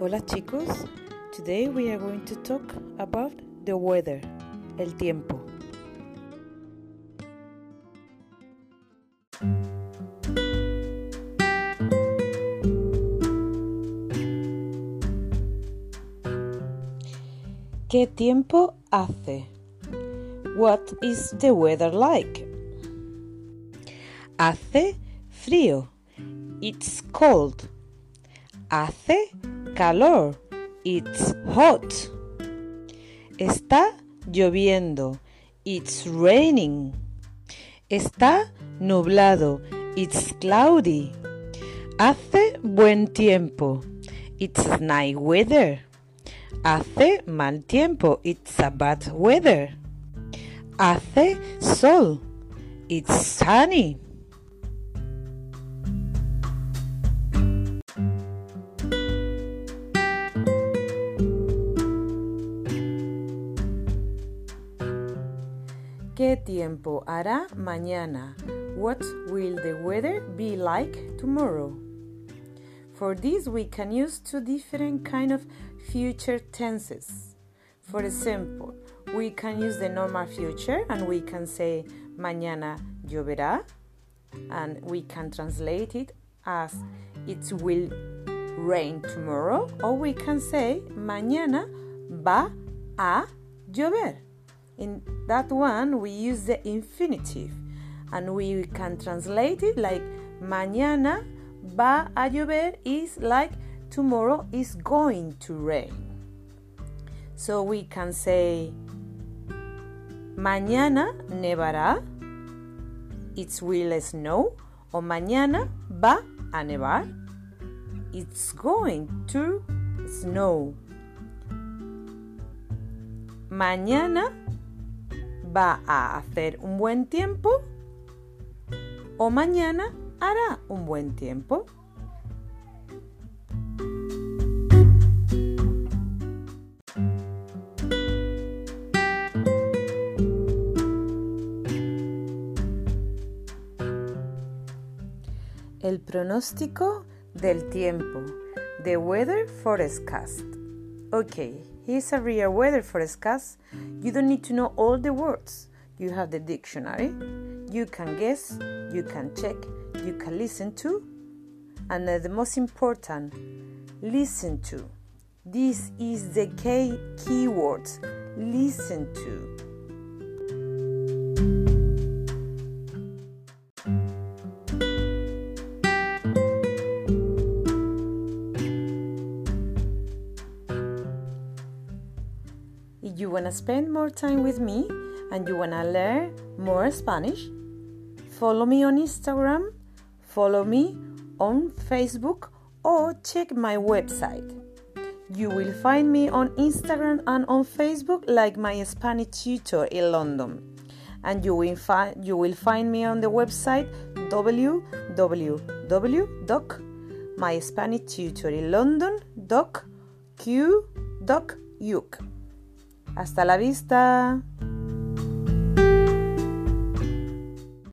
Hola chicos, today we are going to talk about the weather, el tiempo. ¿Qué tiempo hace? What is the weather like? Hace frío. It's cold. Hace calor. It's hot. Está lloviendo. It's raining. Está nublado. It's cloudy. Hace buen tiempo. It's nice weather. Hace mal tiempo. It's a bad weather. Hace sol. It's sunny. ¿Qué tiempo hará mañana? What will the weather be like tomorrow? For this we can use two different kind of future tenses. For example, we can use the normal future and we can say mañana lloverá and we can translate it as it will rain tomorrow or we can say mañana va a llover. In that one, we use the infinitive and we can translate it like mañana va a llover is like tomorrow is going to rain. So we can say mañana nevará, it will snow, o mañana va a nevar, it's going to snow. Mañana va a hacer un buen tiempo o mañana hará un buen tiempo. El pronóstico del tiempo. The weather forecast. Okay, here's a real weather forecast. You don't need to know all the words. You have the dictionary. You can guess, you can check, you can listen to. And the most important, listen to. This is the key keywords. Listen to. You want to spend more time with me and you want to learn more Spanish, follow me on Instagram, follow me on Facebook, or check my website. You will find me on Instagram and on Facebook like my Spanish tutor in London. And you will, fi- you will find me on the website www.myspanishtutorinlondon.q.uk. Hasta la vista.